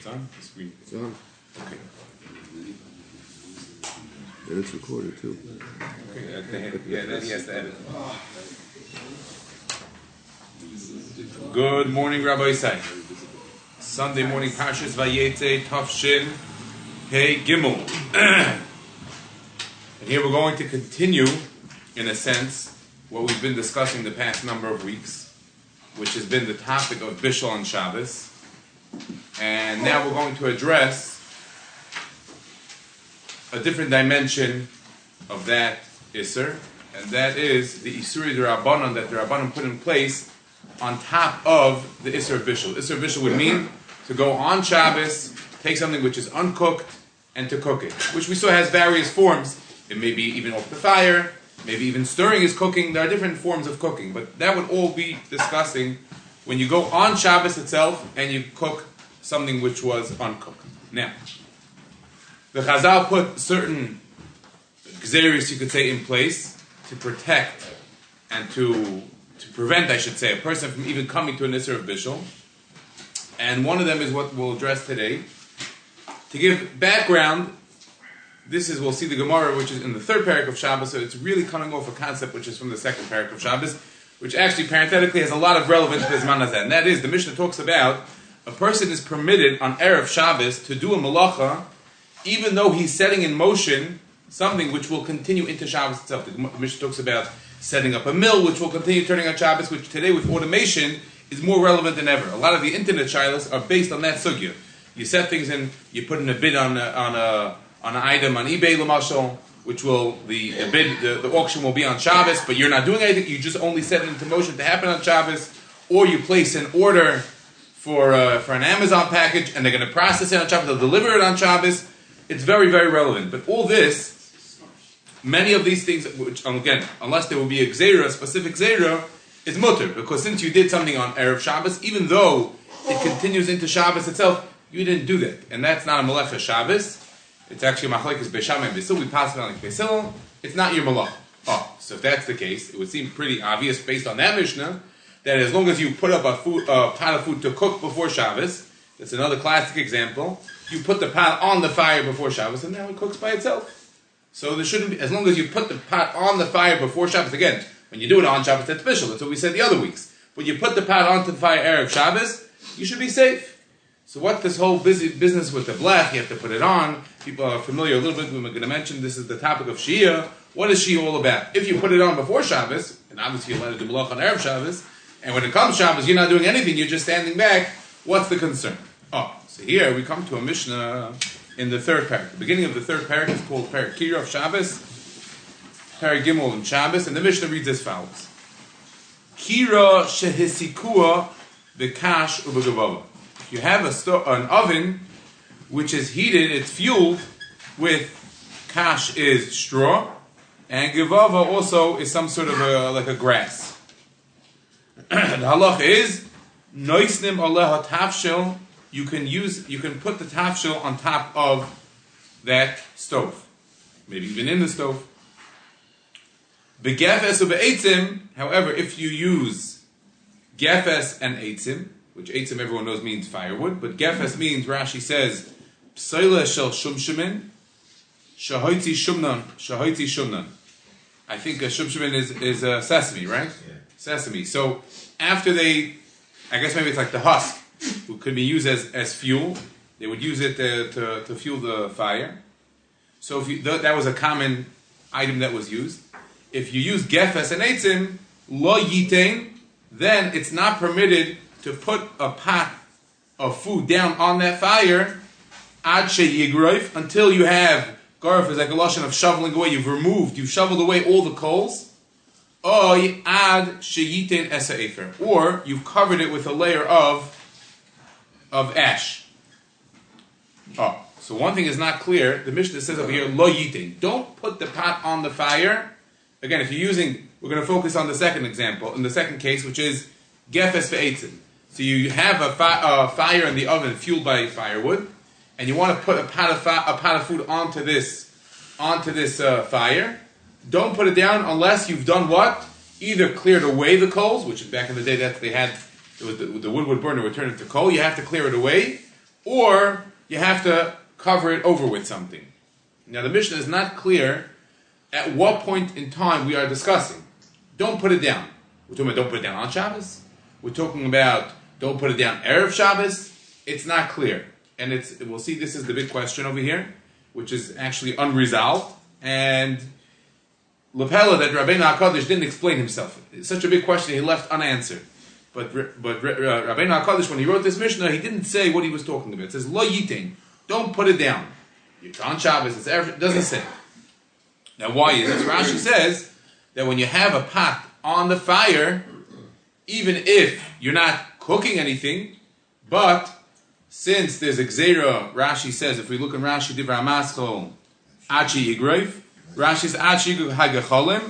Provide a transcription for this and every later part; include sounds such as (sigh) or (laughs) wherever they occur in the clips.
It's on the screen. It's on. Okay. And it's recorded too. Okay. uh, the- Yeah, then he has to edit. Good morning, Rabbi Isai. Sunday morning, Parshas Vayetze, Tafshin, Hey Gimel. (clears throat) and here we're going to continue, in a sense, what we've been discussing the past number of weeks, which has been the topic of Bishul and Shabbos. And now we're going to address a different dimension of that Isser, and that is the Isuri Rabbanon that the Rabbanon put in place on top of the Isser Bishul. Isser Bishul would mean to go on Shabbos, take something which is uncooked, and to cook it, which we saw has various forms. It may be even off the fire, maybe even stirring is cooking. There are different forms of cooking, but that would all be discussing when you go on Shabbos itself and you cook something which was uncooked. Now, the Chazal put certain xeris, you could say, in place to protect and to to prevent, I should say, a person from even coming to an Isser of Bishul. And one of them is what we'll address today. To give background, this is, we'll see the Gemara, which is in the third parak of Shabbos, so it's really coming off a concept which is from the second parak of Shabbos, which actually parenthetically has a lot of relevance to Hazeh. And that is, the Mishnah talks about a person is permitted on Erev Shabbos to do a malacha even though he's setting in motion something which will continue into Shabbos itself. The Mishnah talks about setting up a mill which will continue turning on Shabbos, which today with automation is more relevant than ever. A lot of the internet shilas are based on that sugya. You set things in, you put in a bid on a, on a on an item on eBay, Lamashal, which will the, the bid the, the auction will be on Shabbos, but you're not doing anything. You just only set it into motion to happen on Shabbos, or you place an order for uh, for an Amazon package, and they're going to process it on Shabbos. They'll deliver it on Shabbos. It's very very relevant. But all this many of these things, which again, unless there will be a xera, specific xera, is mutter because since you did something on erev Shabbos, even though it continues into Shabbos itself, you didn't do that, and that's not a malecha Shabbos. It's actually machlekes besham and. We pass it on like besil. It's not your malach. Oh, so if that's the case, it would seem pretty obvious based on that mishnah that as long as you put up a food, a pot of food to cook before Shabbos, that's another classic example. You put the pot on the fire before Shabbos, and now it cooks by itself. So there shouldn't be, as long as you put the pot on the fire before Shabbos, again, when you do it on Shabbos, that's official. That's what we said the other weeks. When you put the pot onto the fire Erev Shabbos, you should be safe. So what this whole busy business with the blech, you have to put it on. People are familiar a little bit, we're going to mention this is the topic of Shia. What is Shia all about? If you put it on before Shabbos, and obviously you're allowed to do malach on Erev Shabbos, and when it comes to Shabbos, you're not doing anything, you're just standing back, what's the concern? Oh, so here we come to a Mishnah in the third parak. The beginning of the third parak is called Parak of Shabbos, Parak Gimel and Shabbos, and the Mishnah reads as follows: Kira shehisikua bekash ubegavava. If you have a sto- an oven which is heated, it's fueled with kash is straw, and gavava also is some sort of a, like a grass. (clears throat) the halach is noisnim aleha tafshil you can use you can put the tafshil on top of that stove, maybe even in the stove. Begefes ube'etzim, however, if you use gefes and eitzim, which eitzim everyone knows means firewood, but gefes means Rashi says psoile shel shumshimin, shahoitzi shumnan, shahoitzi shumnan. I think a shumshimin is is sesame, right? Yeah. Sesame. So after they, I guess maybe it's like the husk it could be used as, as fuel. They would use it to, to, to fuel the fire. So if you, th- that was a common item that was used. If you use gefes and eitzim, lo yitain, then it's not permitted to put a pot of food down on that fire ad yigroif until you have garf is like a lotion of shoveling away. You've removed, you've shoveled away all the coals. Oy ad sheyitin esa or you've covered it with a layer of of ash. Oh, so one thing is not clear. The Mishnah says over here, lo yitin. Don't put the pot on the fire. Again, if you're using, we're going to focus on the second example, in the second case, which is gefes ve'etzim. So you have a fi- fire in the oven fueled by firewood, and you want to put a pot of, fi- a pot of food onto this, onto this uh, fire. Don't put it down unless you've done what? Either cleared away the coals, which back in the day that they had, it was the, the wood would burn, it would turn into coal. You have to clear it away, or you have to cover it over with something. Now the Mishnah is not clear at what point in time we are discussing. Don't put it down. We're talking about don't put it down on Shabbos. We're talking about don't put it down Erev Shabbos. It's not clear. And it's we'll see this is the big question over here, which is actually unresolved. And Lapella that Rabbeinu HaKadosh didn't explain himself. It's such a big question he left unanswered. But but uh, Rabbeinu HaKadosh when he wrote this Mishnah, he didn't say what he was talking about. It says lo yitin, don't put it down. It's on Shabbos. It's Erev, it doesn't say. Now why is this? Rashi says that when you have a pot on the fire, even if you're not cooking anything, but since there's a gzera, Rashi says, if we look in Rashi, Divra Amaschol, Achi Yigrov, Rashi says, Achi Hagacholim,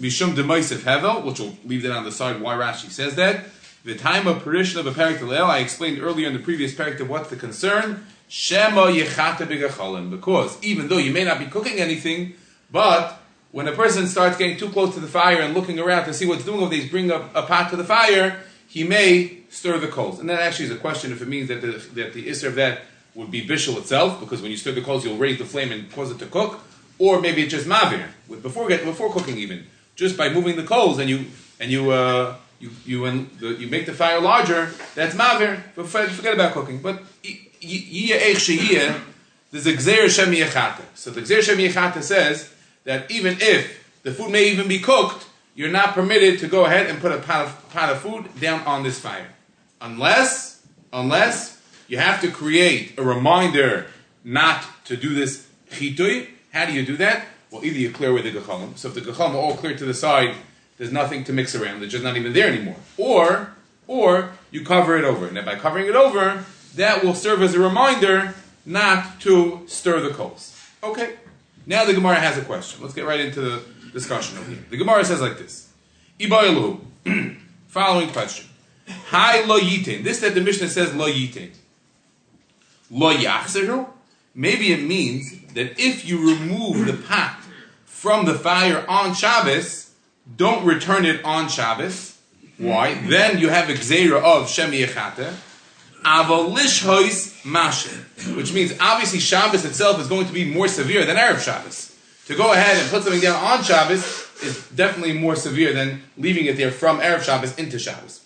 Mishum Demoisif Hevel, which we'll leave that on the side why Rashi says that. The time of parishin of a parak I explained earlier in the previous parak what's the concern. Shema Yechata Bigacholim, because even though you may not be cooking anything, but when a person starts getting too close to the fire and looking around to see what's doing over there, he's bringing a, a pot to the fire, he may stir the coals. And that actually is a question if it means that the, that the isser of that would be bishul itself, because when you stir the coals, you'll raise the flame and cause it to cook, or maybe it's just mavir, before, before cooking even. Just by moving the coals and you, and you, uh, you, you, and the, you make the fire larger, that's mavir. Forget about cooking. But there's a gzer shem So the gzer shem says that even if the food may even be cooked, you're not permitted to go ahead and put a pot of, pot of food down on this fire. Unless, unless you have to create a reminder not to do this chitui. How do you do that? Well, either you clear away the gechalim. So if the gechalim are all clear to the side, there's nothing to mix around. They're just not even there anymore. Or, or you cover it over. And by covering it over, that will serve as a reminder not to stir the coals. Okay. Now the Gemara has a question. Let's get right into the discussion over here. The Gemara says like this: Ibaylu. (clears throat) Following question: Hi lo yitin. This that the Mishnah says lo yitin. Lo yachzeru. Maybe it means that if you remove the pot from the fire on Shabbos, don't return it on Shabbos. Why? Then you have a gzera of shemi echate. Avalishhois mashin, which means obviously Shabbos itself is going to be more severe than Arab Shabbos. To go ahead and put something down on Shabbos is definitely more severe than leaving it there from Arab Shabbos into Shabbos.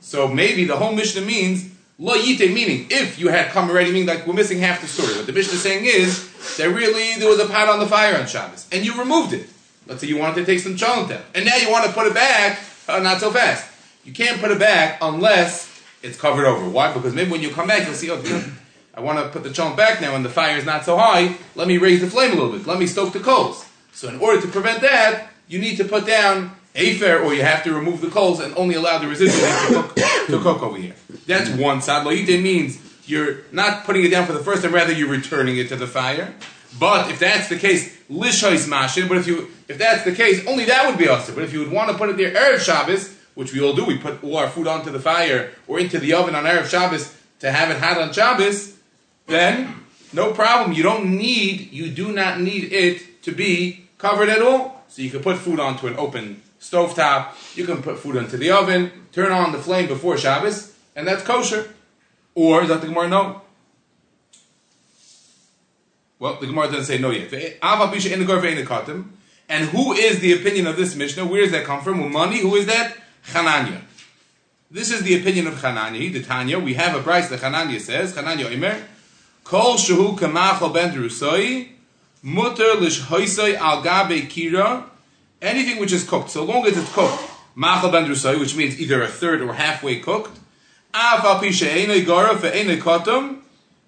So maybe the whole Mishnah means lo yite, meaning if you had come already, meaning like we're missing half the story. What the Mishnah is saying is that really there was a pot on the fire on Shabbos and you removed it. Let's say you wanted to take some cholent and now you want to put it back. Uh, not so fast. You can't put it back unless it's covered over. Why? Because maybe when you come back, you'll see, oh, I want to put the chunk back now and the fire is not so high. Let me raise the flame a little bit. Let me stoke the coals. So in order to prevent that, you need to put down afer or you have to remove the coals and only allow the residual to cook, to (coughs) cook over here. That's one side. Loite means you're not putting it down for the first time, rather you're returning it to the fire. But if that's the case, lishais mashin. But if you if that's the case, only that would be awesome. But if you would want to put it there erev Shabbos, which we all do. We put all our food onto the fire or into the oven on Erev Shabbos to have it hot on Shabbos, then no problem. You don't need, you do not need it to be covered at all. So you can put food onto an open stovetop, you can put food into the oven, turn on the flame before Shabbos, and that's kosher. Or, is that the Gemara? No. Well, the Gemara doesn't say no yet. And who is the opinion of this Mishnah? Where does that come from? Umani, Who is that? Chananya. This is the opinion of Chananya, the Tanya. We have a price that Chananya says, Chananya Omer, Kol shehu kamachal ben derusoi, mutter lishhoisoi al gabe kira, anything which is cooked, so long as it's cooked, machal ben which means either a third or halfway cooked,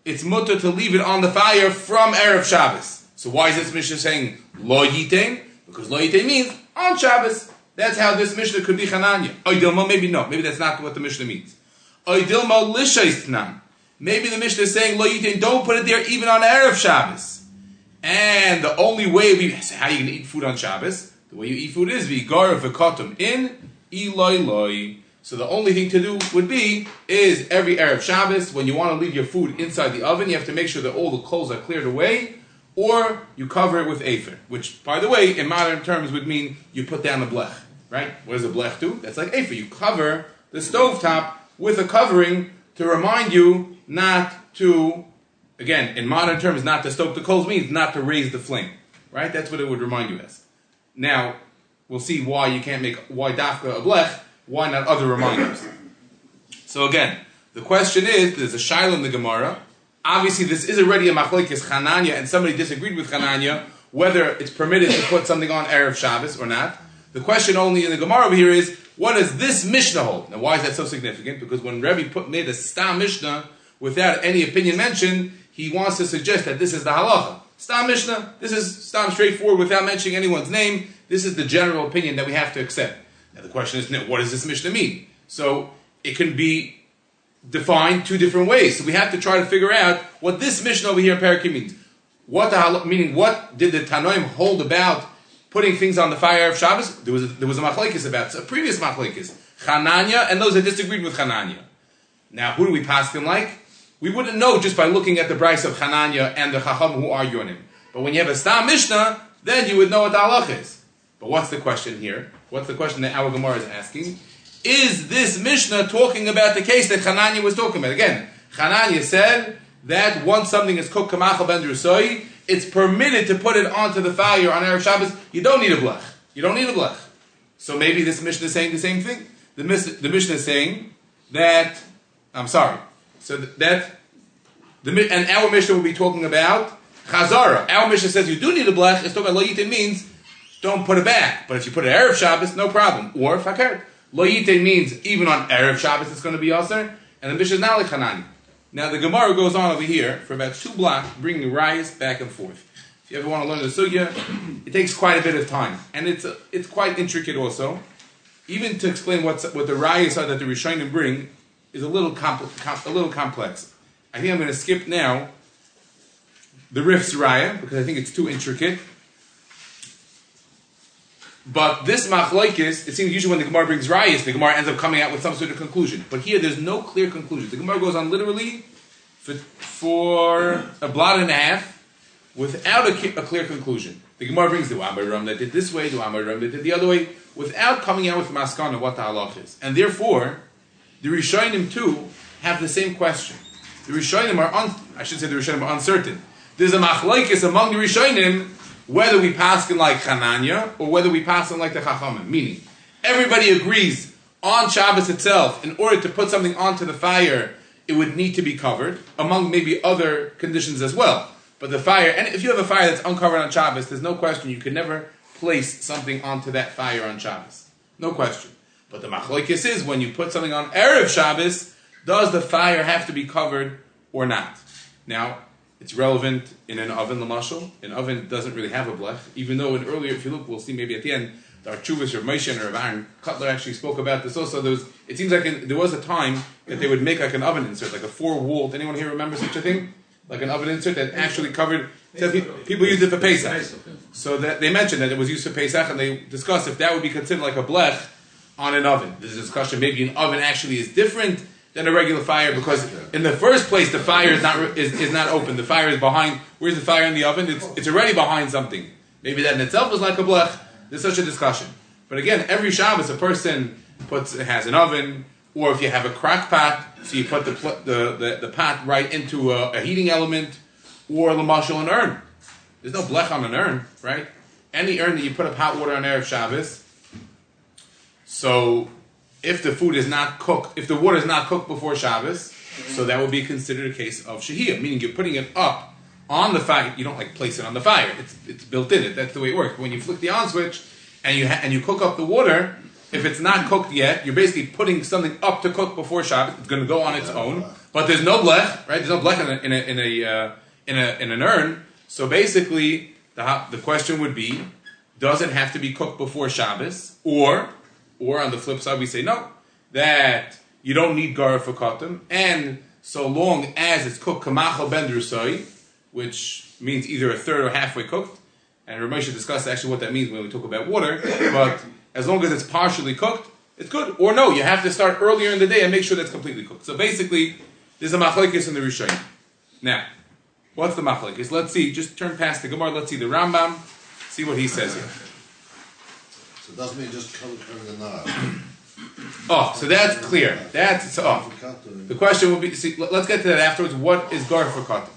it's mutter to leave it on the fire from Erev Shabbos. So why is this Mishnah saying lo yitain? Because lo yitain means on Shabbos. That's how this Mishnah could be Chananya. Oidilma, maybe no. Maybe that's not what the Mishnah means. Oidilma lishaistnan. Maybe the Mishnah is saying, Lo yitin, don't put it there even on Erev Shabbos. And the only way we, how are you going to eat food on Shabbos? The way you eat food is vigar v'kotum in iloi loi. So the only thing to do would be is every Erev Shabbos, when you want to leave your food inside the oven, you have to make sure that all the coals are cleared away or you cover it with afer, which, by the way, in modern terms would mean you put down a blech right? What does a blech do? That's like afer. You cover the stove top with a covering to remind you not to, again, in modern terms, not to stoke the coals means not to raise the flame, right? That's what it would remind you as. Now, we'll see why you can't make why dafka a blech, why not other reminders. So again, the question is, there's a shiloh in the Gemara. Obviously, this is already a machlekes Chananya, and somebody disagreed with Chananya whether it's permitted to put something on erev Shabbos or not. The question only in the Gemara over here is, what does this Mishnah hold? Now, why is that so significant? Because when Rebbe put, made a Stam Mishnah without any opinion mentioned, he wants to suggest that this is the halacha. Stam Mishnah, this is Stam straightforward without mentioning anyone's name. This is the general opinion that we have to accept. Now, the question is, what does this Mishnah mean? So, it can be defined two different ways. So we have to try to figure out what this Mishnah over here in Parakim means. What the meaning? What did the Tanoim hold about putting things on the fire of Shabbos? There was a, there was a machlekes about a previous machlekes, Chananya, and those that disagreed with Chananya. Now, who do we pass them like? We wouldn't know just by looking at the Bryce of Chananya and the Chacham who argue on him. But when you have a Stam Mishnah, then you would know what the halach is. But what's the question here? What's the question that our Gemara is asking? Is this Mishnah talking about the case that Chananya was talking about? Again, Chananya said that once something is cooked kamachal ben drusoi, it's permitted to put it onto the fire on Erev Shabbos. You don't need a blech. You don't need a blech. So maybe this Mishnah is saying the same thing. The, the Mishnah is saying that, I'm sorry, so that, the, and our Mishnah will be talking about Chazara. Our Mishnah says you do need a blech. It's talking about lo means don't put it back. But if you put it Erev Shabbos, no problem. Or fakert. Lo means even on Erev Shabbos it's going to be Aser. And the Mishnah is not like Hanani. Now the Gemara goes on over here for about two blocks, bringing rayas back and forth. If you ever want to learn the sugya, it takes quite a bit of time, and it's a, it's quite intricate also. Even to explain what's, what the rayas are that the Rishonim bring is a little compl- com- a little complex. I think I'm going to skip now the Rif's raya because I think it's too intricate. But this machlokes, it seems usually when the Gemara brings rayas, the Gemara ends up coming out with some sort of conclusion. But here, there's no clear conclusion. The Gemara goes on literally for, for a blot and a half without a, a clear conclusion. The Gemara brings the Ram that did this way, the Ram that did the other way, without coming out with maskana what the halach is. And therefore, the Rishonim too have the same question. The Rishonim are, un, I should say the Rishonim are uncertain. There's a machlokes among the Rishonim whether we pass in like Hananya or whether we pass in like the Chachamim. Meaning, everybody agrees on Shabbos itself, in order to put something onto the fire, it would need to be covered, among maybe other conditions as well. But the fire, and if you have a fire that's uncovered on Shabbos, there's no question you can never place something onto that fire on Shabbos. No question. But the machlokes is when you put something on Erev Shabbos, does the fire have to be covered or not? Now, it's relevant in an oven, the mashal. An oven doesn't really have a blech, even though in earlier, if you look, we'll see maybe at the end, the Archuvas or Moshe or of Aaron Kotler actually spoke about this also. There was, it seems like in, there was a time that they would make like an oven insert, like a four-walled. Anyone here remember such a thing? Like an oven insert that actually covered. people used it for Pesach. So that they mentioned that it was used for Pesach, and they discussed if that would be considered like a blech on an oven. There's a discussion. Maybe an oven actually is different than a regular fire because in the first place the fire is not is, is not open. The fire is behind. Where's the fire in the oven? It's, it's already behind something. Maybe that in itself is like a blech. There's such a discussion. But again, every Shabbos a person puts has an oven, or if you have a crock pot, so you put the the, the, the pot right into a, a heating element, or a lamashal an urn. There's no blech on an urn, right? Any urn that you put up hot water on erev Shabbos. So if the food is not cooked, if the water is not cooked before Shabbos, so that would be considered a case of shahiyah, meaning you're putting it up on the fire. You don't like place it on the fire; it's, it's built in it. That's the way it works. But when you flick the on switch and you ha- and you cook up the water, if it's not cooked yet, you're basically putting something up to cook before Shabbos. It's going to go on its own, but there's no blech, right? There's no blech in a in a in a, uh, in, a in an urn. So basically, the the question would be: Does it have to be cooked before Shabbos, or or on the flip side, we say no, that you don't need gara for katan, and so long as it's cooked kamachal ben drusai, which means either a third or halfway cooked, and Ramesh discussed actually what that means when we talk about water, but as long as it's partially cooked, it's good. Or no, you have to start earlier in the day and make sure that's completely cooked. So basically, there's a machlekes in the Rishayim. Now, what's the machlekes? Let's see. Just turn past the Gemara. Let's see the Rambam. See what he says here. So doesn't mean just covering the Nile. Oh, so that's clear. That's off. Oh. The question will be, see, let- let's get to that afterwards. What is gar for katan?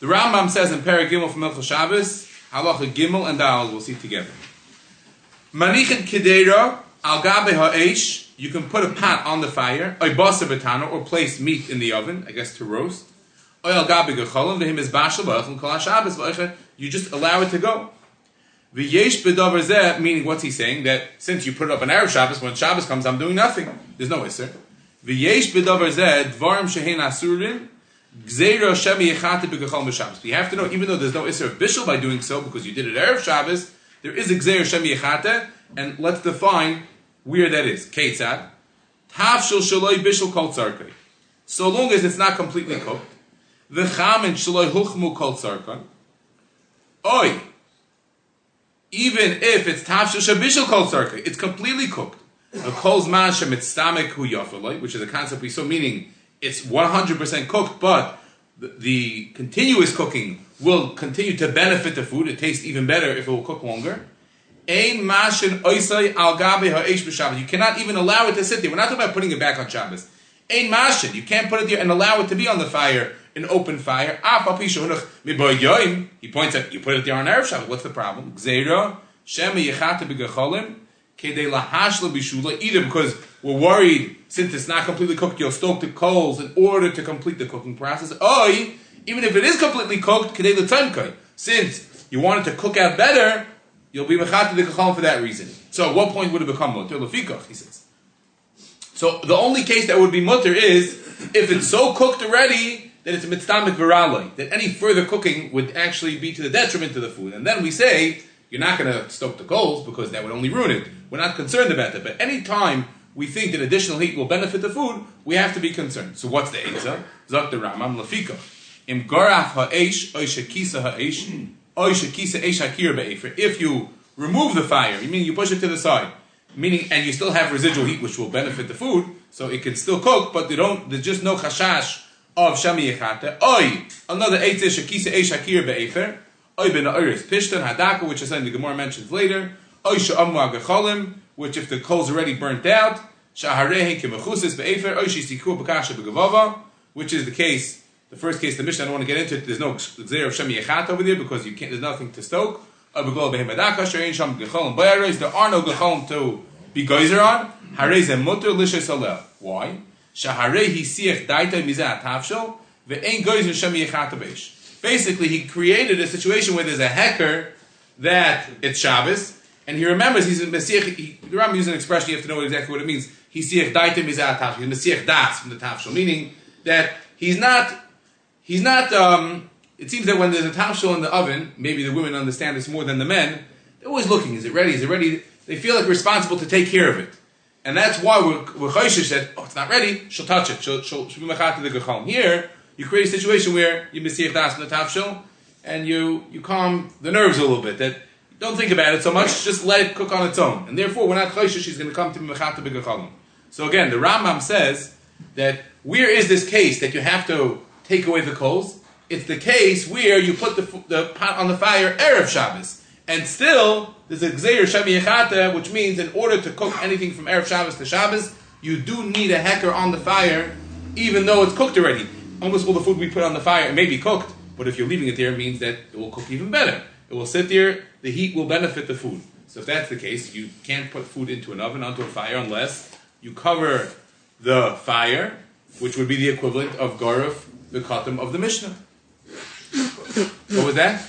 The Rambam says in Perek Gimel from Milchel Shabbos, Halacha Gimel and Dal, we'll see together. Manichet Kedera, Al Gabe Ha'esh, you can put a pot on the fire, Oy Basa Betana, or place meat in the oven, I guess to roast. You just allow it to go. V'yesh B'davar Zeh, meaning what's he saying? That since you put it up on Arab Shabbos, when Shabbos comes, I'm doing nothing. There's no Isser. V'yesh B'davar Zeh, Dvarim Shehin Asurin, Gzeira Shemi Yechate B'Gechol B'Shabbos. You have to know, even though there's no Isser Bishul by doing so, because you did it Arab Shabbos, there is a Gzeira Shemi Yechate, and let's define where that is. Ketzad. Tavshil Shaloi Bishul Kol Tzarkai. So long as it's not completely cooked. V'chamin Shaloi Huchmu Kol Tzarkai. Oi. Even if it's Tavshil Shabishul Kol Tzarkai, it's completely cooked. The Kol's Mashem, it's stomach hu yafaloi, which is a concept we saw, meaning it's 100% cooked, but the, the continuous cooking will continue to benefit the food. It tastes even better if it will cook longer. Ein mashin oisai al gabe ha'esh b'Shabbos. You cannot even allow it to sit there. We're not talking about putting it back on Shabbos. Ein mashin. You can't put it there and allow it to be on the fire, an open fire. Ah, yoim. He points out, you put it there on Erev Shabbos. What's the problem? B'gecholim, kedei. Either because we're worried, since it's not completely cooked, you'll stoke the coals in order to complete the cooking process. Even if it is completely cooked, kedei. Since you want it to cook out better, You'll be mechat the kachal for that reason. So at what point would it become mutter? Lefikach, he says. So the only case that would be mutter is if it's so cooked already that it's a mitzvah viraloi, that any further cooking would actually be to the detriment to the food. And then we say, you're not going to stoke the coals because that would only ruin it. We're not concerned about that. But any time we think that additional heat will benefit the food, we have to be concerned. So what's the Eiza? Zok the Rambam Lafika. Im garaf ha'esh, oy shekisa ha'esh, oy shekisa esh hakir be'efer. If you remove the fire, you mean you push it to the side, meaning, and you still have residual heat which will benefit the food, so it can still cook, but they don't, there's just no chashash of shami yechate. Oy, another eitzeh shekisa esh hakir be'efer, oy ben oiris pishtan hadaka, which is something the Gemara mentions later, oy she'amu agacholim, which if the coal's already burnt out, shaharehe kimechusis be'efer, oy shisiku b'kasha b'gavava, which is the case the first case, the Mishnah, I don't want to get into it. There's no Xer of Shem Yechat over there because you can't. There's nothing to stoke. There are no gecholim to be geyser on. Harei mutter lishes halel. Why? Basically, he created a situation where there's a hacker that it's Shabbos, and he remembers he's in Mesiach. He, the Ram uses an expression. You have to know exactly what it means. He's Mesiach das from the tafshel, meaning that he's not he's not. Um, it seems that when there's a tafshel in the oven, maybe the women understand this more than the men. They're always looking. Is it ready? Is it ready? They feel like responsible to take care of it, and that's why we're Chayshish said, "Oh, it's not ready. She'll touch it. She'll she'll, she'll be mechat the gechom." Here, you create a situation where you mesiach das in the tafshel, and you you calm the nerves a little bit. That don't think about it so much. Just let it cook on its own, and therefore we're not Chayshish. She's going to come to be mechat the gechom. So again, the Rambam says that where is this case that you have to take away the coals. It's the case where you put the, the pot on the fire Erev Shabbos. And still, there's a Gzeir which means in order to cook anything from Erev Shabbos to Shabbos, you do need a hecker on the fire, even though it's cooked already. Almost all the food we put on the fire, it may be cooked, but if you're leaving it there, it means that it will cook even better. It will sit there, the heat will benefit the food. So if that's the case, you can't put food into an oven, onto a fire, unless you cover the fire, which would be the equivalent of Garuf the khatam of the Mishnah. what was that?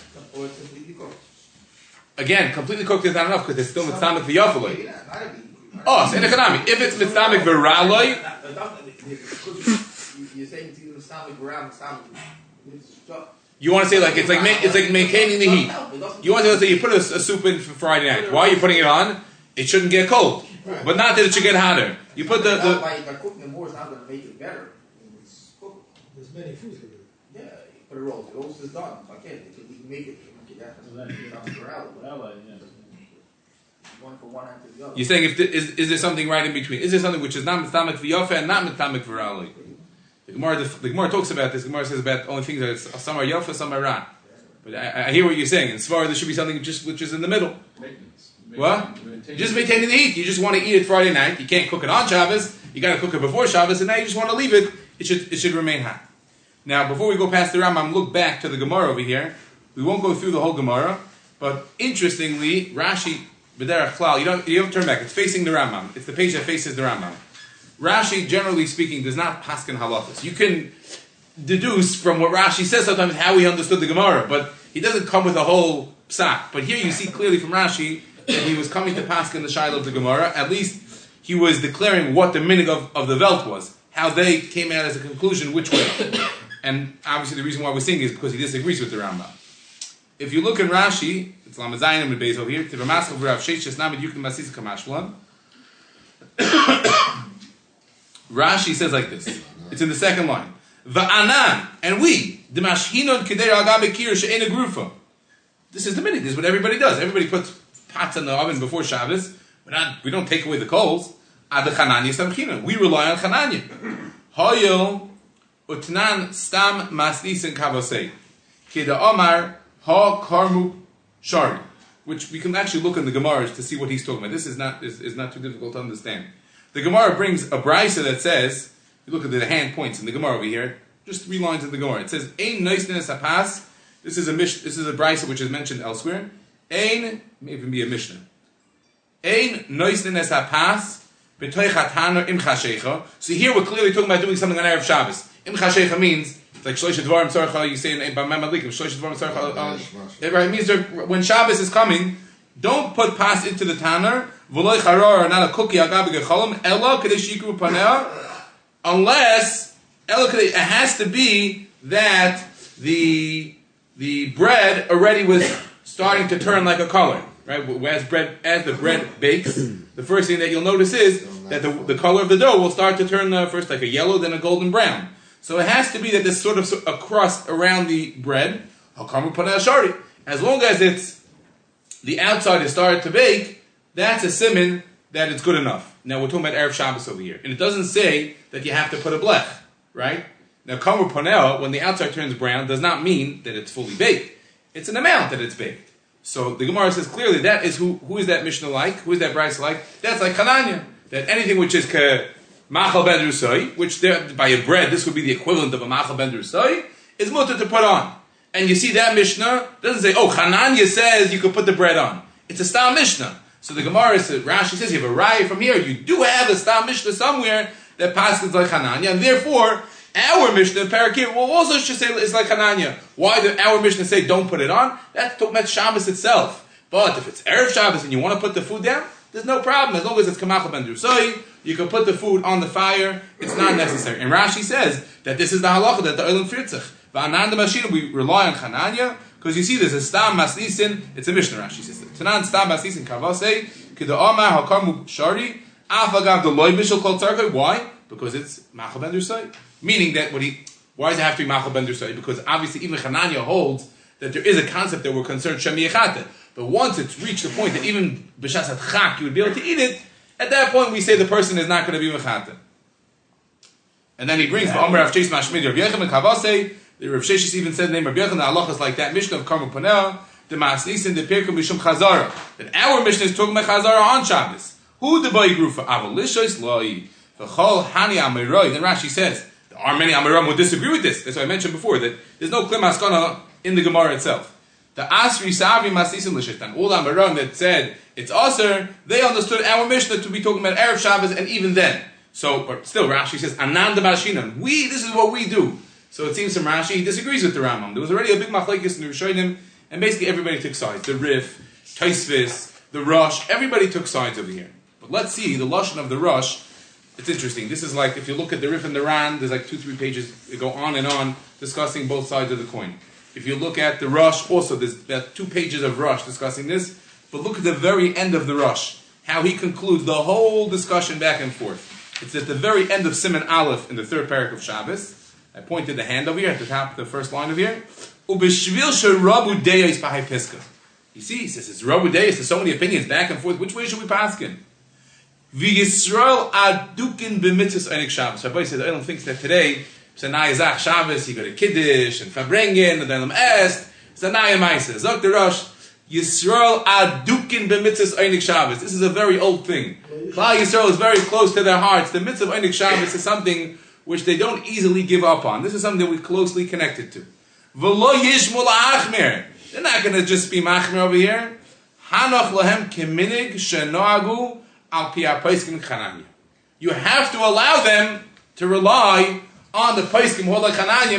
Again, completely cooked is not enough because it's still mitzvah v'yafaloi. Oh, so in economy, if it's mitzvah v'raloi, You're saying it's either mitzvah v'ral, mitzvah you want to say like it's like ma- it's like maintaining the heat. You want to say you put a, a soup in for Friday night. Why are you putting it on? It shouldn't get cold, but not that it should get hotter. You put the, the by, by cooking it more, it's not going to make it better. There's many foods to do. Yeah, you put a roast. The roast is done. Okay, you can, you can make it. You're saying if the, is, is there something right in between? Is there something which is not mitzamek v'yofa and not mitzamek v'rali? The Gemara, the, the Gemara talks about this. The Gemara says about only things that it's, some are yofa, some are ra. But I, I hear what you're saying. In Svara, there should be something just which is in the middle. Maintenance. What? You're just maintaining the heat. You just want to eat it Friday night. You can't cook it on Shabbos. You got to cook it before Shabbos, and now you just want to leave it. It should it should remain hot. Now, before we go past the Rambam, look back to the Gemara over here. We won't go through the whole Gemara, but interestingly, Rashi B'derech Klal, you don't you don't turn back. It's facing the Rambam. It's the page that faces the Rambam. Rashi, generally speaking, does not paskin halachas. You can deduce from what Rashi says sometimes how he understood the Gemara, but he doesn't come with a whole psak. But here you see clearly from Rashi that he was coming to paskin the Shiloh of the Gemara. At least he was declaring what the meaning of, of the Velt was, how they came out as a conclusion, which way. (coughs) And obviously the reason why we're seeing is because he disagrees with the Rambam. If you look in Rashi, it's Lamazayim and Beis over here, to Ramaskal Rav Sheshes Namid Yukim Masis Kamashlan. (coughs) Rashi says like this. It's in the second line. Va'anan, and we, the mashhinon keder agabe kir she'ena grufa. This is the minute. This is what everybody does. Everybody puts pots in the oven before Shabbos. We're not, we don't take away the coals. Ad chananya samchina. We rely on chananya. (coughs) Hoyo utnan stam masnisin kavosei. Kida omar ha karmu shari. Which we can actually look in the Gemaras to see what he's talking about. This is not, is, is not too difficult to understand. The Gemara brings a brisa that says, you look at the hand points in the Gemara over here, just three lines in the Gemara. It says, Ein noisnes apas. This is a mish, this is a brisa which is mentioned elsewhere. Ein, may even be a Mishnah. Ein noisnes apas. So here we're clearly talking about doing something on Erev Shabbos. Im chashecha means, like shlosh dvarim tzarcha, you say in Bamem Alikim, shlosh dvarim tzarcha. It means when Shabbos is coming, don't put pas into the tanner, v'loy charor, not a cookie, agabe gecholim, elo kadei shikru paneh, unless, elo kadei, it has to be that the, the bread already was starting to turn like a color, right? As bread, as the bread bakes, the first thing that you'll notice is that the, the color of the dough will start to turn uh, first like a yellow, then a golden brown. So it has to be that there's sort of a crust around the bread, as long as it's the outside is started to bake, that's a simon that it's good enough. Now we're talking about Erev Shabbos over here. And it doesn't say that you have to put a blech, right? Now kamer ponel, when the outside turns brown, does not mean that it's fully baked. It's an amount that it's baked. So the Gemara says clearly that is who who is that Mishnah like? Who is that Bryce like? That's like Hananya. That anything which is ke machal ben rusoi, which there, by a bread, this would be the equivalent of a machal ben rusoi, is mutter to put on. And you see that Mishnah doesn't say, oh, Hananya says you could put the bread on. It's a style Mishnah. So the Gemara says, Rashi says, you have a raya from here. You do have a style Mishnah somewhere that passes like Hananya, and therefore our Mishnah Parakir will also should say it's like Hananya. Why did our Mishnah say don't put it on? That's about Shabbos itself. But if it's Erev Shabbos and you want to put the food down, there's no problem. As long as it's Kamachal Ben Drusoi, you can put the food on the fire. It's not necessary. And Rashi says that this is the halacha that the Olam Fritzach. Va'ananda Mashina, we rely on Hananya, because you see there's a Stam Masnisin, it's a Mishnah Rashi says. Tanan Stam Masnisin Kavase, Kida Omar Hakamu Shari, Afagav the Loy Bishal Kol Tzarkai. Why? Because it's Machal Ben. Meaning that what he, why does it have to be Machal Ben Because obviously even Hananya holds that there is a concept that we're concerned shemiyachate. But once it's reached the point that even B'shas Chak you would be able to eat it, at that point we say the person is not going to be Mechate. And then he brings the Omer Rav Sheish Mashmid Rav Yechim and Kavase. The Rav Sheish even said the name Rav Yechim. The Allah is like that Mishnah of Karma Panel. The Masnisin the Pirkum Mishum Chazara. That our Mishnah is talking about Chazara on Shabbos. Who the boy grew for Avalishos Loi. The Chol Hani Amiroi. Then Rashi says there are many Amiram who disagree with this. That's what I mentioned before, that there's no Klim Haskana in the Gemara itself. The Asri Savri Masisim Lishitan, all Amiram that said it's Aser, they understood our Mishnah to be talking about Erev Shabbos, and even then. So, but still, Rashi says, Ananda Bashinam, we, this is what we do. So it seems from Rashi, he disagrees with the Rambam. There was already a big machlekes in the Rishonim, and basically everybody took sides. The Rif, Taisvis, the Rosh, everybody took sides over here. But let's see, the Lashon of the Rosh, it's interesting. This is like if you look at the Rif and the Ran, there's like two, three pages that go on and on discussing both sides of the coin. If you look at the Rosh, also there's about two pages of Rosh discussing this. But look at the very end of the Rosh, how he concludes the whole discussion back and forth. It's at the very end of Simon Aleph in the third parak of Shabbos. I pointed the hand over here at the top, of the first line of here. You see, he says it's rabu deyos. There's so many opinions back and forth. Which way should we pass in? V'Yisrael adukin b'mitzvahs einik Shabbos. Rabbi said, I don't think that today, Sanayazach Shabbos, you go to Kiddush and Farbrengen and then Est, Sanaya Maisa. Zok the Rosh, Yisrael adukin b'mitzvahs Einik Shabbos. This is a very old thing. Klal Yisrael is very close to their hearts. The mitzvah of Einik Shabbos is something which they don't easily give up on. This is something that we're closely connected to. V'lo yishmul achmer. They're not going to just be machmer over here. Hanoch lahem keminig shenoagu al. You have to allow them to rely on the paiskim hola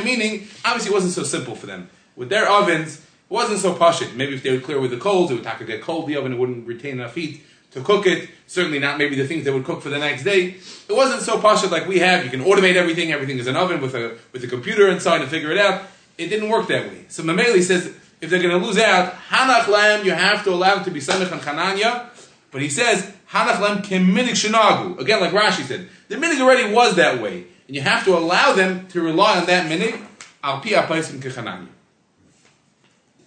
meaning, obviously it wasn't so simple for them. With their ovens, it wasn't so pashit. Maybe if they would clear with the coals, it would have to get cold the oven, it wouldn't retain enough heat to cook it. Certainly not maybe the things they would cook for the next day. It wasn't so pashit like we have. You can automate everything. Everything is an oven with a with a computer inside to figure it out. It didn't work that way. So Mameli says if they're going to lose out, hanach lamb, you have to allow them to be samech and chananya. But he says hanach lamb keminig shinagu. Again, like Rashi said, the minig already was that way, and you have to allow them to rely on that minig al pi apaisim kechananya.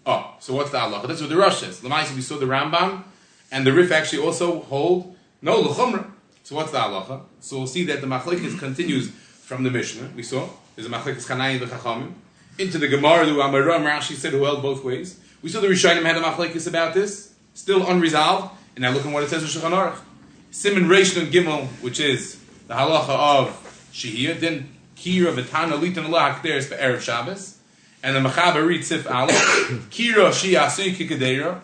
Oh, so what's the halacha? That's what the Rosh says. Lamaisa, we saw the Rambam, and the Rif actually also hold no l'chumra. So what's the halacha? So we'll see that the machlekes continues from the Mishnah. We saw there's a machlekes kanayim v'chachamim into the Gemara. The Amaram Rashi said who held both ways. We saw the Rishonim had a machlekes about this, still unresolved. And now look at what it says in Shulchan Aruch. Simon Gimel, which is the halacha of Shehiyah, then Kira v'tana litan for erev Shabbos. And the Mechaber reads Sif Aleph, (coughs) Kira Shi Asui Kikadera.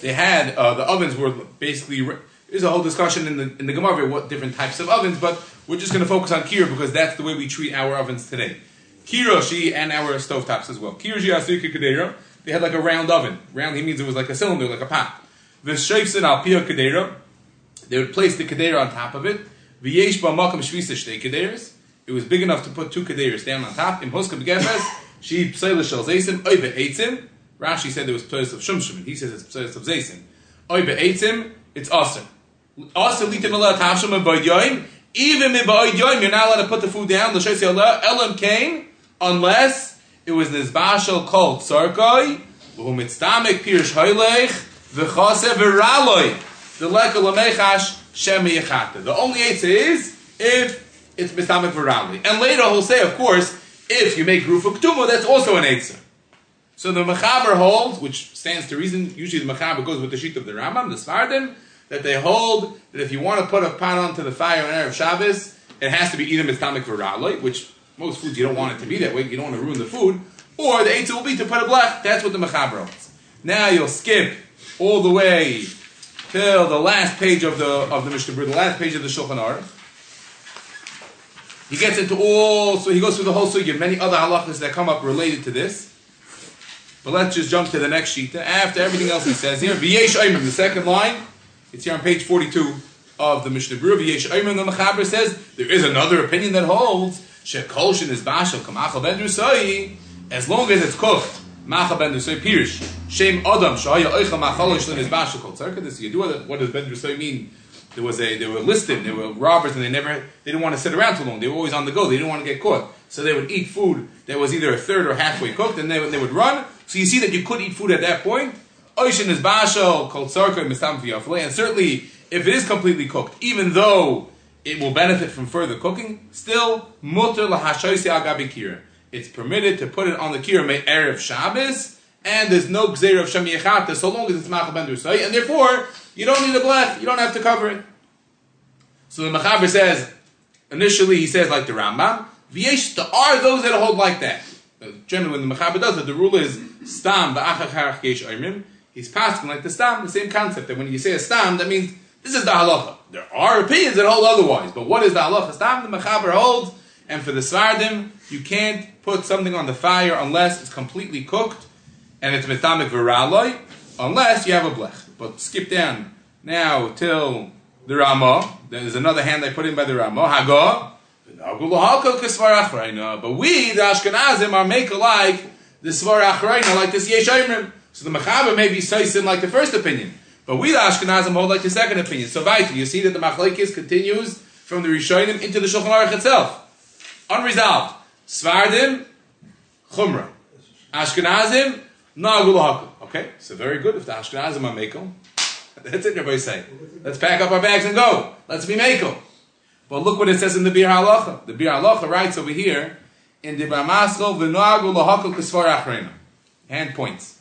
They had, uh, the ovens were basically, there's a whole discussion in the, in the Gemara what different types of ovens, but we're just going to focus on Kira because that's the way we treat our ovens today. Kira Shi and our stovetops as well. Kira Shi Asui Kikadera, they had like a round oven. Round, he means it was like a cylinder, like a pot. The Sheifsin Al Pia Kadera, they would place the Kadera on top of it. V'yesh Ba'makam Shvisa Shtei Kaderas. It was big enough to put two Kaderas down on top. In Hoska B'Gefes, she psayla shel zaysim, oy be'etzim. Rashi said there was psayla of shumshim, he says it's psayla of zaysim. Oy be'etzim, it's awesome. Also, litin ala and even in ba'yoyim, you're not allowed to put the food down, l'shoysi Allah, elam came, unless it was nizbashal kol tzarkoi, v'hu mitzdamek pirish hoylech, v'chase v'raloi, v'leka lamechash yechata. The only answer is if it's mitzdamek v'raloi. And later he'll say, of course, if you make rufa ketuma, that's also an eitzah. So the Mechaber holds, which stands to reason, usually the Mechaber goes with the sheet of the Rambam, the Svardim, that they hold that if you want to put a pot onto the fire on Erev Shabbos, it has to be either mitztamik v'raloi, which most foods you don't want it to be that way, you don't want to ruin the food, or the eitzah will be to put a blech. That's what the Mechaber holds. Now you'll skip all the way till the last page of the of the Mishnah the last page of the Shulchan Aruch. He gets into all, so he goes through the whole sugya, many other halachas that come up related to this. But let's just jump to the next shita. After everything else he says here, V'yesh Oimim, the second line, it's here on page 42 of the Mishnah Berurah. V'yesh Oimim, the Mechaber says, there is another opinion that holds, Shekolshin is bashal, kamachal bendrusai," as long as it's cooked, machal ben drusai, pirish, shem adam, shahaya oichel machal shlin is. This, you do what does ben drusai mean? There was a, they were listed, they were robbers, and they never, they didn't want to sit around too long. They were always on the go. They didn't want to get caught. So they would eat food that was either a third or halfway cooked, and they, they would run. So you see that you could eat food at that point. Oishin is bashal, kol tzarka, mistam and certainly if it is completely cooked, even though it will benefit from further cooking, still mutter lahashoisi agabi kira. It's permitted to put it on the kira may erev Shabbos, and there's no gzeir of shem yechata so long as it's machal ben Drusai, and therefore you don't need a blech, you don't have to cover it. So the Mechaber says, initially he says like the Rambam, V'yesh, there are those that hold like that. Generally when the Mechaber does it, the rule is stam v'achacharach yesh oimrim. He's passing like the stam, the same concept, that when you say a stam, that means this is the halacha. There are opinions that hold otherwise, but what is the halacha? Stam, the Mechaber holds, and for the Svardim, you can't put something on the fire unless it's completely cooked, and it's metamic viraloi, unless you have a blech. But skip down now till the Ramah. There's another hand I put in by the Ramah. Hagah. But we, the Ashkenazim, are make alike the Svar Achraina, like this Yesh. So the Mechaber may be Saisin like the first opinion. But we, the Ashkenazim, hold like the second opinion. So Vaita, you see that the Machlaikis continues from the Rishonim into the Shulchan Aruch itself. Unresolved. Svardim, Chumrah. Ashkenazim, Nagul Hakul. Okay, so very good. If the Ashkenazim are Mekel, (laughs) that's it, everybody say. Let's pack up our bags and go. Let's be Mekel. But look what it says in the Biur Halacha. The Biur Halacha writes over here in the Bamaskal V'Nagul Lahakul Kisvar Achrena. Hand points.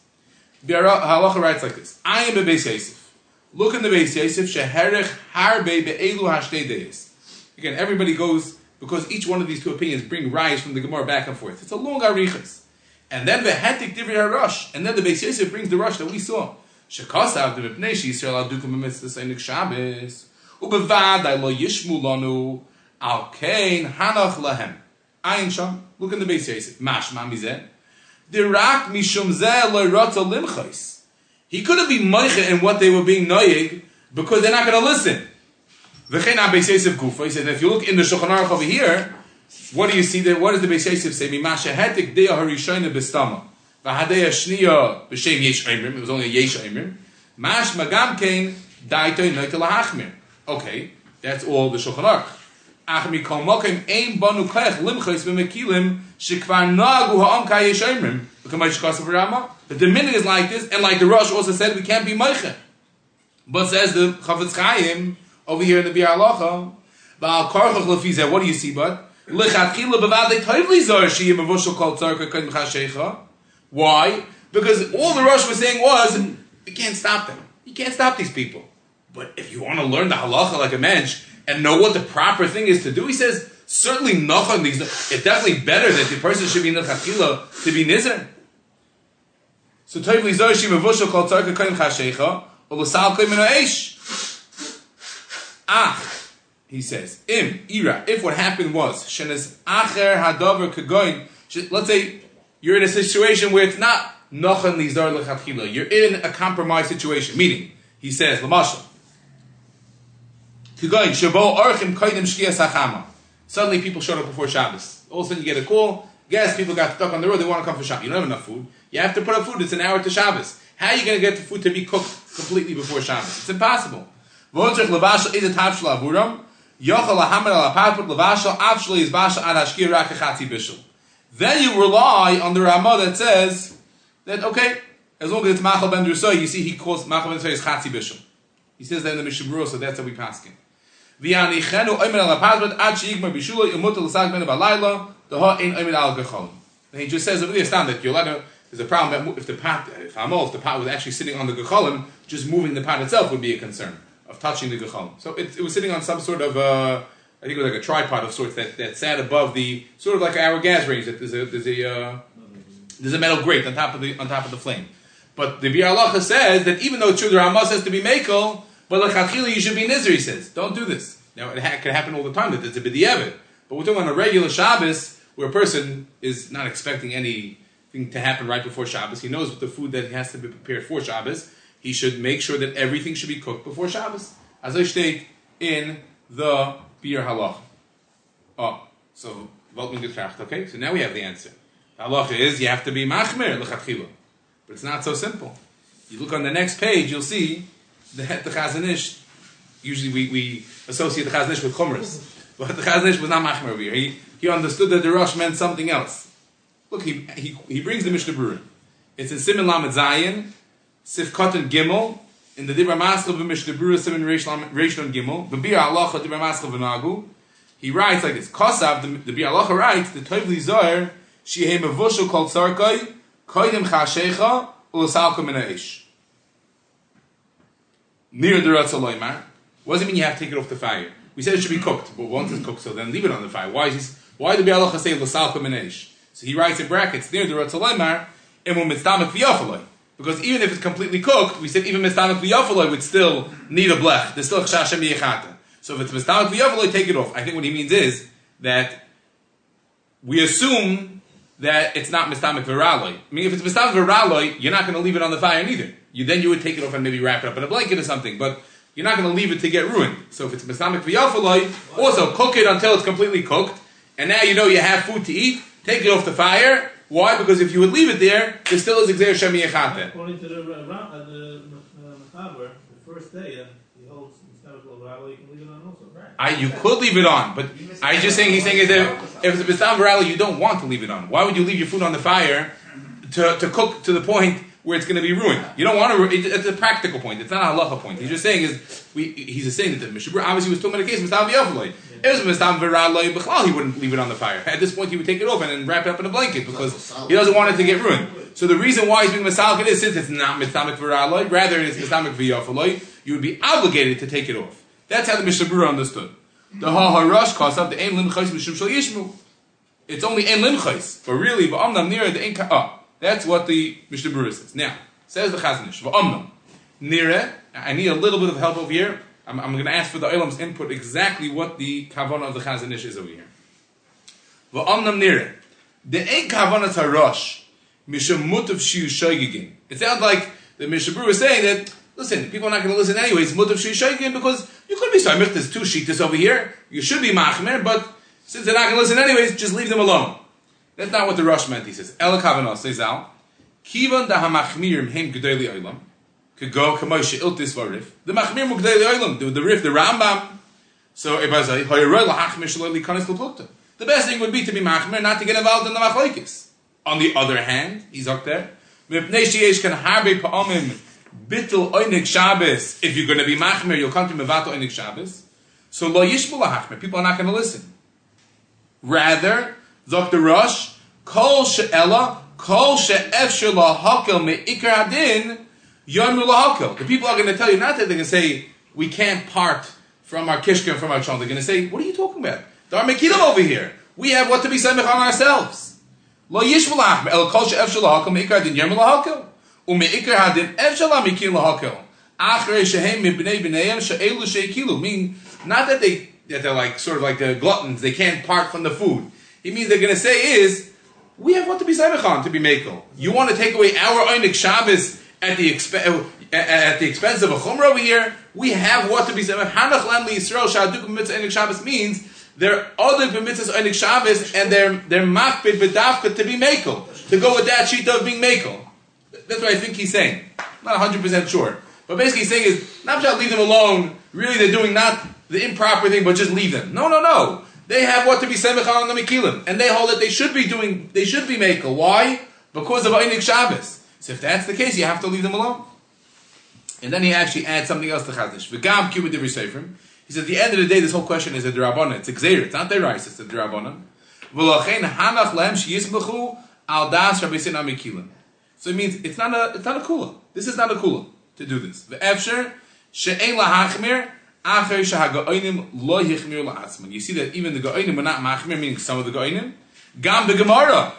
Biara- Halacha writes like this: I am a Beis Yosef. Look in the Beis Yosef sheherich harbe be'elu hashtei deis. Again, everybody goes because each one of these two opinions bring rise from the Gemara back and forth. It's a long arichas. And then the hetik divrei harush, and then the Beis Yosef brings the Rosh that we saw. Shekasav the mipnei sheYisrael adukim b'mitzvah seinik Shabbos ubevadai lo yishmu lanu al kain hanach lahem. Ayin sham. Look in the Beis Yosef. Mashma mizeh. Dirak mishum zeh lo rata limchais. He couldn't be moiche in what they were being noyig because they're not going to listen. V'chein ha-Beis Yosef gufa. He said, if you look in the Shulchan Aruch over here, what do you see there? What does the Beis Yosef say? Mimasha hetik deya harishayna b'stama. V'hadeya shniya b'shem yesh oimrim. It was only yesh oimrim. Mash magam kein daitoy noite lahachmir. Okay, that's all the Shulchan Aruch. Ach mikol mokim ein banu kach limchos b'mekilim shekvar nagu ha'am ka yesh oimrim. V'kamay shkasav Rama. But the minute is like this, and like the Rosh also said, we can't be moiche. But says the Chavetz Chaim over here in the Biur Halacha, Ba'al Korchach Lefizeh, what do you see, bud? Lechatchila bevadei tovli zor sheyim avushal kol tzarka chashecha. Why? Because all the Rosh was saying was, we can't stop them. You can't stop these people. But if you want to learn the halacha like a mensch and know what the proper thing is to do, he says, certainly nochon, it's definitely better that the person should be nechatchila to be nizar. So tovli zor sheyim avushal kol tzarka kodim chashecha, or l'sal kodim eish. Ah, he says, im ira. If what happened was shenes acher hadavar kagoin. Let's say you're in a situation where it's not nochen lizar lechatchila. You're in a compromised situation. Meaning, he says, lamashal. Kagoin shabo orchim koidim shkia sachama. Suddenly, people showed up before Shabbos. All of a sudden, you get a call. Guess people got stuck on the road. They want to come for Shabbos. You don't have enough food. You have to put up food. It's an hour to Shabbos. How are you going to get the food to be cooked completely before Shabbos? It's impossible. Is a avuram. Yochel al is hashkir rak echatzi bishul. Then you rely on the Ramah that says that okay, as long as it's machal ben drusoy, you see he calls machal ben drusoy is chatzi bishul. He says that in the Mishabura, so that's how we pass him. V'yani chenu oimer al ad sheigmar oimer al gechol. And he just says over there, stand that you're allowed there's a problem if the pot, if Amol, if the pot was actually sitting on the gecholim, just moving the pot itself would be a concern of touching the gecholim. So it, it, was sitting on some sort of, uh, I think it was like a tripod of sorts that, that sat above the sort of like our gas range. That there's a there's a uh, there's a metal grate on top of the on top of the flame. But the Biur Halacha says that even though it's the Ramah says to be makel, but like lechachili you should be nizr. He says, don't do this. Now it ha- can happen all the time that there's a b'di'evet. But we're talking on a regular Shabbos where a person is not expecting anything to happen right before Shabbos. He knows what the food that he has to be prepared for Shabbos. He should make sure that everything should be cooked before Shabbos. As I state in the Biur Halacha. Oh, so. Okay, so now we have the answer. The halacha is you have to be machmer lechatchila, but it's not so simple. You look on the next page, you'll see the the Chazon Ish. Usually we, we associate the Chazon Ish with chumras, but the Chazon Ish was not machmer over here. He he understood that the Rosh meant something else. Look, he, he, he brings the Mishnah Berurah. It's in Simon Lamed Zayin, Sif Katan Gimel, in the Dibra Berurah, Simon Reish Nun Gimel, V'bir Halacha Dibra Maskal V'nagu. He writes like this, Kosav, the, the Biur Halacha writes, the Tovli Zohar, Shihei Mevushel Kol Tzarkai, Koidim Chashecha, Ulasal Min. Near the Ratzaloymar. What does it mean you have to take it off the fire? We said it should be cooked, but once it's cooked, so then leave it on the fire. Why is he, why the Biur Halacha say Ulasal Min? So he writes in brackets near the Ratzalemar, Imu Mitzamek V'yafaloi. Because even if it's completely cooked, we said even Mitzamek V'yafaloi would still need a blech. There's still Chashashem Yechata. So if it's Mitzamek V'yafaloi, take it off. I think what he means is that we assume that it's not Mitzamek V'raloi. I mean, if it's Mitzamek V'raloi, you're not going to leave it on the fire neither. You, then you would take it off and maybe wrap it up in a blanket or something. But you're not going to leave it to get ruined. So if it's Mitzamek V'yafaloi, also cook it until it's completely cooked. And now you know you have food to eat take it off the fire. Why? Because if you would leave it there, there still is Xer Shem Yechate. According to the uh, uh, the Mechaber, the first day, uh, he holds mechanical Rally, you can leave it on also, right? I, you could leave it on, but I just saying he's saying is that if it's a Bistam Varali, you don't want to leave it on. Why would you leave your food on the fire to, to cook to the point where it's going to be ruined? You don't want to. It's a practical point. It's not a halacha point. He's just saying is we. He's just saying that the Mishabur obviously was talking about a case Bistam V'Yafaloi. If it was he wouldn't leave it on the fire. At this point, he would take it off and then wrap it up in a blanket because he doesn't want it to get ruined. So the reason why he's being Masalkid is since it's not Mitzamik Viraloi, rather it's Mitzamik V'yofaloi, you would be obligated to take it off. That's how the Mishnah Berurah understood. The Ha Harash calls up the Ein Limchais Mishum Shal Yishmu. It's only Ein Limchais, but really, V'amnam Nira the Ein Ka. Oh, that's what the Mishnah Berurah says. Now, says the Chazon Ish, V'amnam Nira. I need a little bit of help over here. I'm, I'm going to ask for the Olam's input exactly what the Kavanah of the Chazon Ish is over here. V'amnam Nira. The Ein Kavanah Tarosh. Mishum Mutav Shiu Shoygigin. It sounds like the Mishnah Berurah is saying that Listen, people are not going to listen anyways. Mutav Shishaykin because you could be samich. There's two sheetas over here. You should be machmer, but since they're not going to listen anyways, just leave them alone. That's not what the Rosh meant. He says, El Kavanos says Al, Kivan da hamachmirim hem gedeli oilam, could go kamosh iltis varif. The machmir mu gedeli oilam, the, Rif, the Rambam. So if I lahachmir shaloi likanis l'plukta. The best thing would be to be machmir, not to get involved in the machlekes. On the other hand, he's up there. Mipnei sheyesh kan harbe pa'omim bittul oinik Shabbos. If you're going to be machmir, you'll come to mevato oinik Shabbos. So lo yishbu lahachmir. People are not going to listen. Rather, Dr. Rush, kol she'ela, kol she'efshir lahakel me'ikar adin, lahakel. The people are going to tell you not that they're going to say, we can't part from our kishka and from our chon. They're going to say, what are you talking about? There are mekilim over here. We have what to be semich on ourselves. Lo yishbu lahachmir, el kol she'efshir lahakel me'ikar adin, yomu lahakel. Ume'ikar hadin efshir la mikil lahakel. Achrei shehem mibnei b'neihem she'elu she'ikilu. Meaning, not that they that they're like sort of like the gluttons, they can't part from the food. He means they're going to say is, we have what to be Semichan, to be Makel. You want to take away our Einik Shabbos at the, exp- uh, at the expense of a Chumrah over here? We have what to be said. Hanach Lam Yisrael Shaduk Mitzvah Einik Shabbos means they're other mitzvahs Einik Shabbos and they're, they're Makbid B'davka to be Makel. To go with that sheet of being Makel. That's what I think he's saying. I'm not 100% sure. But basically he's saying is, just leave them alone. Really they're doing not the improper thing, but just leave them. No, no, no. They have what to be semich on the mekilim, and they hold that they should be doing, they should be makel. Why? Because of Einik Shabbos. So if that's the case, you have to leave them alone. And then he actually adds something else to Chazon Ish. V'gam kibbut divri seifrim. He says, at the end of the day, this whole question is a derabbanan. It's a gzeir. It's not rice. It's a derabbanan. V'lochein hanach lehem sheyismlechu al das rabbi sin mekilim. So it means it's not a, it's not a kula. This is not a kula to do this. V'efsher she'ein lahachmir you see that even the Goinim were not machmir, meaning some of the Goinim. Gam the Gemara.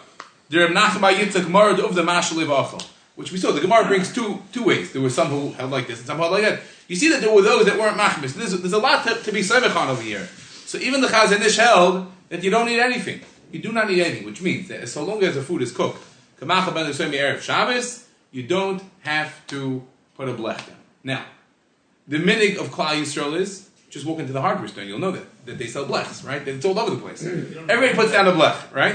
There are Nachma Yitzchak Gemara of the Mashal Achel. Which we saw, the Gemara brings two two ways. There were some who held like this and some held like that. You see that there were those that weren't machmir. So there's, there's a lot to, to be Semichan over here. So even the Chazon Ish held that you don't need anything. You do not need anything, which means that so long as the food is cooked, Kamacha ben Erev Shabbos, you don't have to put a blech down. Now, the minig of Klal Yisrael is just walk into the hardware store and you'll know that, that they sell blechs, right? It's all over the place. Everybody puts down a blech, right?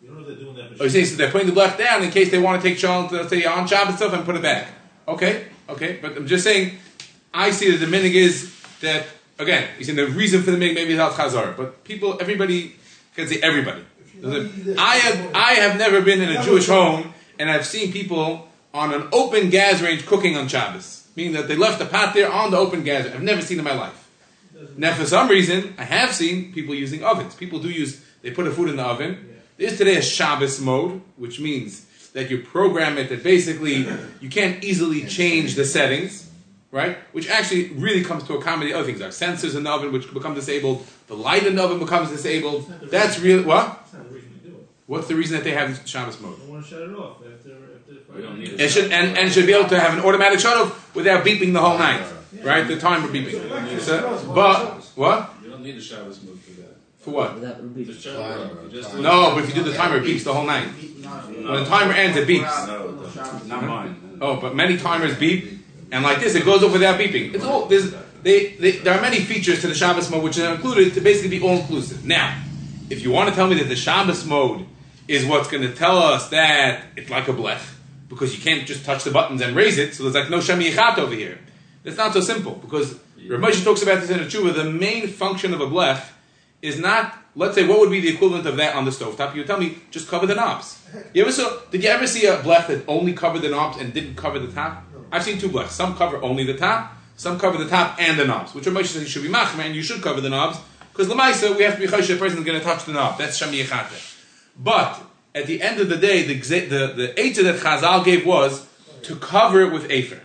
They're doing that for Chazara. You don't know they're doing that Oh, you say so they're putting the blech down in case they want to take Shalom, uh, let's say on Shabbat stuff and put it back. Okay, okay, but I'm just saying, I see that the minig is that, again, you see the reason for the minig maybe is al Chazar, but people, everybody, can say everybody. I have, I have never been in a Jewish home and I've seen people on an open gas range cooking on Shabbos. Meaning that they left the pot there on the open gas. I've never seen in my life. Now, for some reason, I have seen people using ovens. People do use, they put a food in the oven. There's today a Shabbos mode, which means that you program it that basically you can't easily change the settings, right? Which actually really comes to accommodate the other things, like sensors in the oven which become disabled, the light in the oven becomes disabled. That's really, what? That's not the reason to do it. What's the reason that they have Shabbos mode? They want to shut it off after. after We don't need It should and, and should be able to have an automatic shut off without beeping the whole night, right? The timer beeping. So, but what You don't need a Shabbos move for what? That would be Just shut it just do. No, but if you do the timer, it beeps the whole night. When the timer ends, it beeps. No, doesn't. mine. Oh, but many timers beep, and like this, it goes off without beeping. It's all there's they, they there are many features to the Shabbos mode which are included to basically be all inclusive. Now, if you want to tell me that the Shabbos mode is what's going to tell us that it's like a blech because you can't just touch the buttons and raise it, so there's like no shemi yichat over here. It's not so simple because Rav Moshe talks about this in a tshuva. The main function of a blech is not. Let's say what would be the equivalent of that on the stovetop? You would tell me just cover the knobs. You ever saw? Did you ever see a blech that only covered the knobs and didn't cover the top? I've seen two blechs. Some cover only the top. Some cover the top and the knobs, which Rav Moshe says you should be machmer and you should cover the knobs because lemaisa we have to be choshev. The person is going to touch the knob. That's shami yechate. But at the end of the day, the the the eitzah that Chazal gave was to cover it with afer.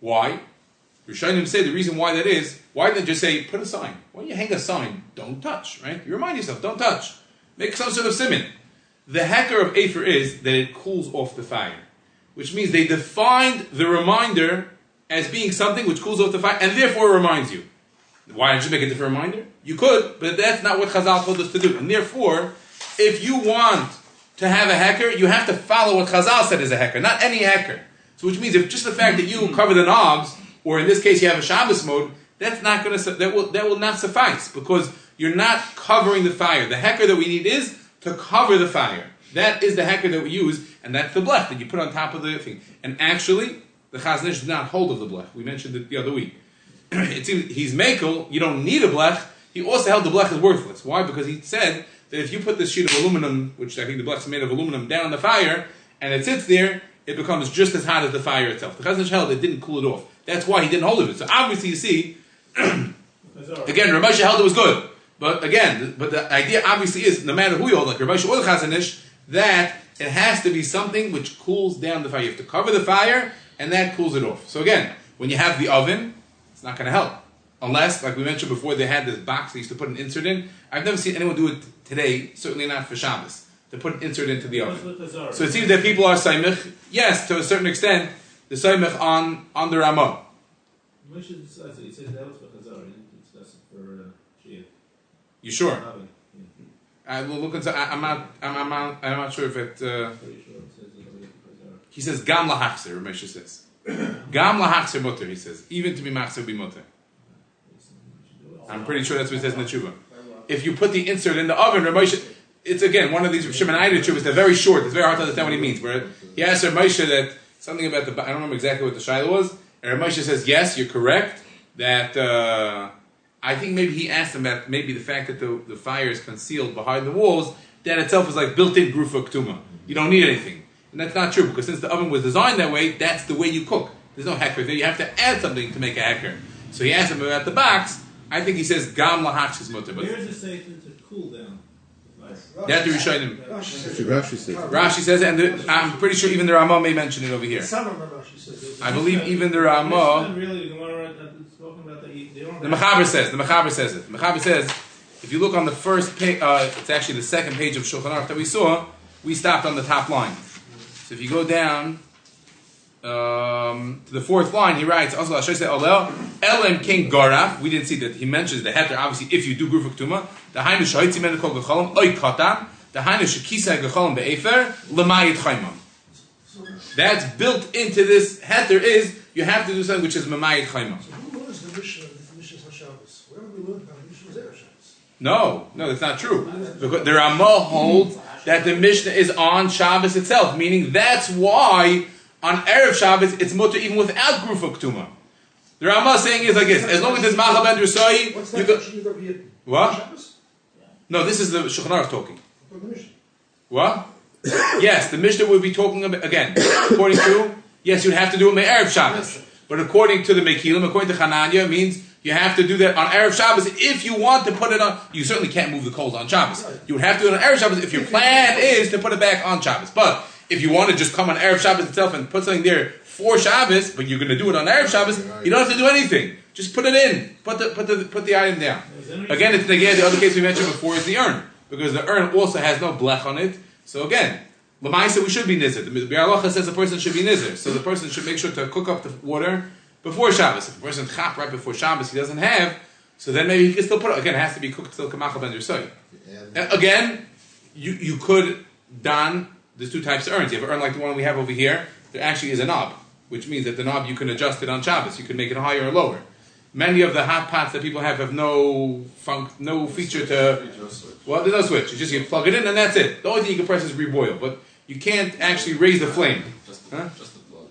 Why? Rishonim say the reason why that is, why didn't just say, put a sign? Why don't you hang a sign, don't touch, right? You remind yourself, don't touch. Make some sort of simon. The hacker of Afer is that it cools off the fire. Which means they defined the reminder as being something which cools off the fire and therefore reminds you. Why don't you make a different reminder? You could, but that's not what Chazal told us to do. And therefore, if you want to have a hacker, you have to follow what Chazal said is a hacker, not any hacker. So which means if just the fact that you cover the knobs, or in this case you have a Shabbos mode, that's not going to that will that will not suffice because you're not covering the fire. The hacker that we need is to cover the fire. That is the hacker that we use, and that's the blech that you put on top of the thing. And actually, the Chazon Ish did not hold of the blech. We mentioned it the other week. (clears throat) he's makel. You don't need a blech. He also held the blech as worthless. Why? Because he said that if you put this sheet of aluminum, which I think the blech is made of aluminum, down on the fire, and it sits there, it becomes just as hot as the fire itself. The Chazon Ish held it didn't cool it off. That's why he didn't hold of it. So obviously, you see, (clears throat) again, Rav Moshe held it was good. But again, but the idea obviously is no matter who you hold, like Rav Moshe or the Chazon Ish, that it has to be something which cools down the fire. You have to cover the fire, and that cools it off. So again, when you have the oven, it's not going to help. Unless, like we mentioned before, they had this box they used to put an insert in. I've never seen anyone do it today, certainly not for Shabbos, to put an insert into the oven. So it seems that people are saimich, yes, to a certain extent, the saimich on, on the Ramah. Moshe says it. He said that was for Chazar. He didn't discuss it for uh, Shia. You sure? I will look into. I, I'm not. I'm, I'm not. I'm not sure if it. Uh, pretty sure it says it over there for Chazar. he says gam lahachser. Rav Moshe says (coughs) gam lahachser mutter. He says even to be machser be mutter. I'm pretty sure that's what it says in the tshuva. If you put the insert in the oven, Rav Moshe. It's again one of these Shemonite tshuvas. They're very short. It's very hard to understand what he means. Where he asks Rav Moshe that something about the. I don't remember exactly what the shaila was. And Rav Moshe says yes, you're correct. That. Uh, I think maybe he asked him about maybe the fact that the, the fire is concealed behind the walls, that itself is like built-in grufa ktuma. You don't need anything. And that's not true, because since the oven was designed that way, that's the way you cook. There's no hacker there. You have to add something to make a hacker. So he asked him about the box. I think he says gam lahachs mutter, but Where does it say to, to cool down? Like, that the Rishonim. That's what Rashi said. Rashi says, and the, I'm pretty sure even the Ramah may mention it over here. Some of them, Rashi says. I believe even the It's Ramah. really the The Mechaber says, the Mechaber says it. The Mechaber says, if you look on the first page, uh, it's actually the second page of Shulchan Aruch that we saw, we stopped on the top line. So if you go down um, to the fourth line, he writes, also, Elam King Garaf, we didn't see that he mentions the heter, obviously, if you do Grufak Tuma, the Hainu Shahitzi Men Kol Gecholim, Oy Katam, the Hainu Shekisa Gecholim Be'efer, Lemayit Chaimam. That's built into this heter is, you have to do something which is Mamayit Chaimam. Who learns the Mishnah, the Hashabbos? Where we learned about the Mishnah's Erev Shabbos? No, no, that's not true. Because the Ramah holds that the Mishnah is on Shabbos itself, meaning that's why on Erev Shabbos it's mutter even without Grufa Ktuma. The Ramah saying is like this: as long as there's Machal Ben Rusai, What's you go. Mishnah of Rabbi Yittin? What? No, this is the Shulchan talking. From the Mishnah. What? yes, the Mishnah would be talking about again. According to yes, you'd have to do it on Erev Shabbos, but according to the Mekilim, according to Hananya, it means you have to do that on Erev Shabbos if you want to put it on. You certainly can't move the coals on Shabbos. You would have to do it on Erev Shabbos if your plan is to put it back on Shabbos. But if you want to just come on Erev Shabbos itself and put something there for Shabbos, but you're going to do it on Erev Shabbos, you don't have to do anything. Just put it in. Put the put the put the item down. Again, it's again the other case we mentioned before is the urn because the urn also has no blech on it. So again, Lamaisa we should be nizir. The Biur Halacha says the person should be nizir, so the person should make sure to cook up the water before Shabbos. If the person chap right before Shabbos, he doesn't have, so then maybe he can still put it. Again, it has to be cooked till kamachal ben Yersoy. Again, you you could don. There's two types of urns. You have an urn like the one we have over here. There actually is a knob, which means that the knob you can adjust it on Shabbos. You can make it higher or lower. Many of the hot pots that people have have no func- no feature to. Well, there's no switch. You just you plug it in and that's it. The only thing you can press is reboil, but you can't actually raise the flame. Just Huh? the, just the plug.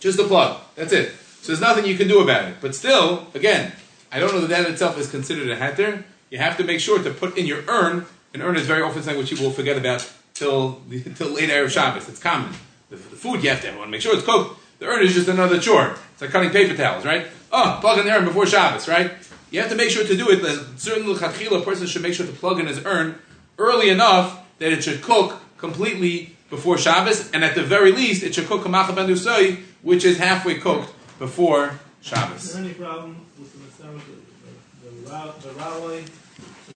Just the plug. That's it. So there's nothing you can do about it. But still, again, I don't know that that itself is considered a heter. You have to make sure to put in your urn. An urn is very often something which people will forget about till the, till late Erev Shabbos. It's common. The, the food you have to have. want to make sure it's cooked. the urn is just another chore. It's like cutting paper towels, right? Oh, plug in the urn before Shabbos, right? You have to make sure to do it. The certain lechatchila person should make sure to plug in his urn early enough that it should cook completely before Shabbos, and at the very least, it should cook kamacha ben dusoi, which is halfway cooked before Is Shabbos. there any problem with the Mitzvah, the, the, the, ra- the railway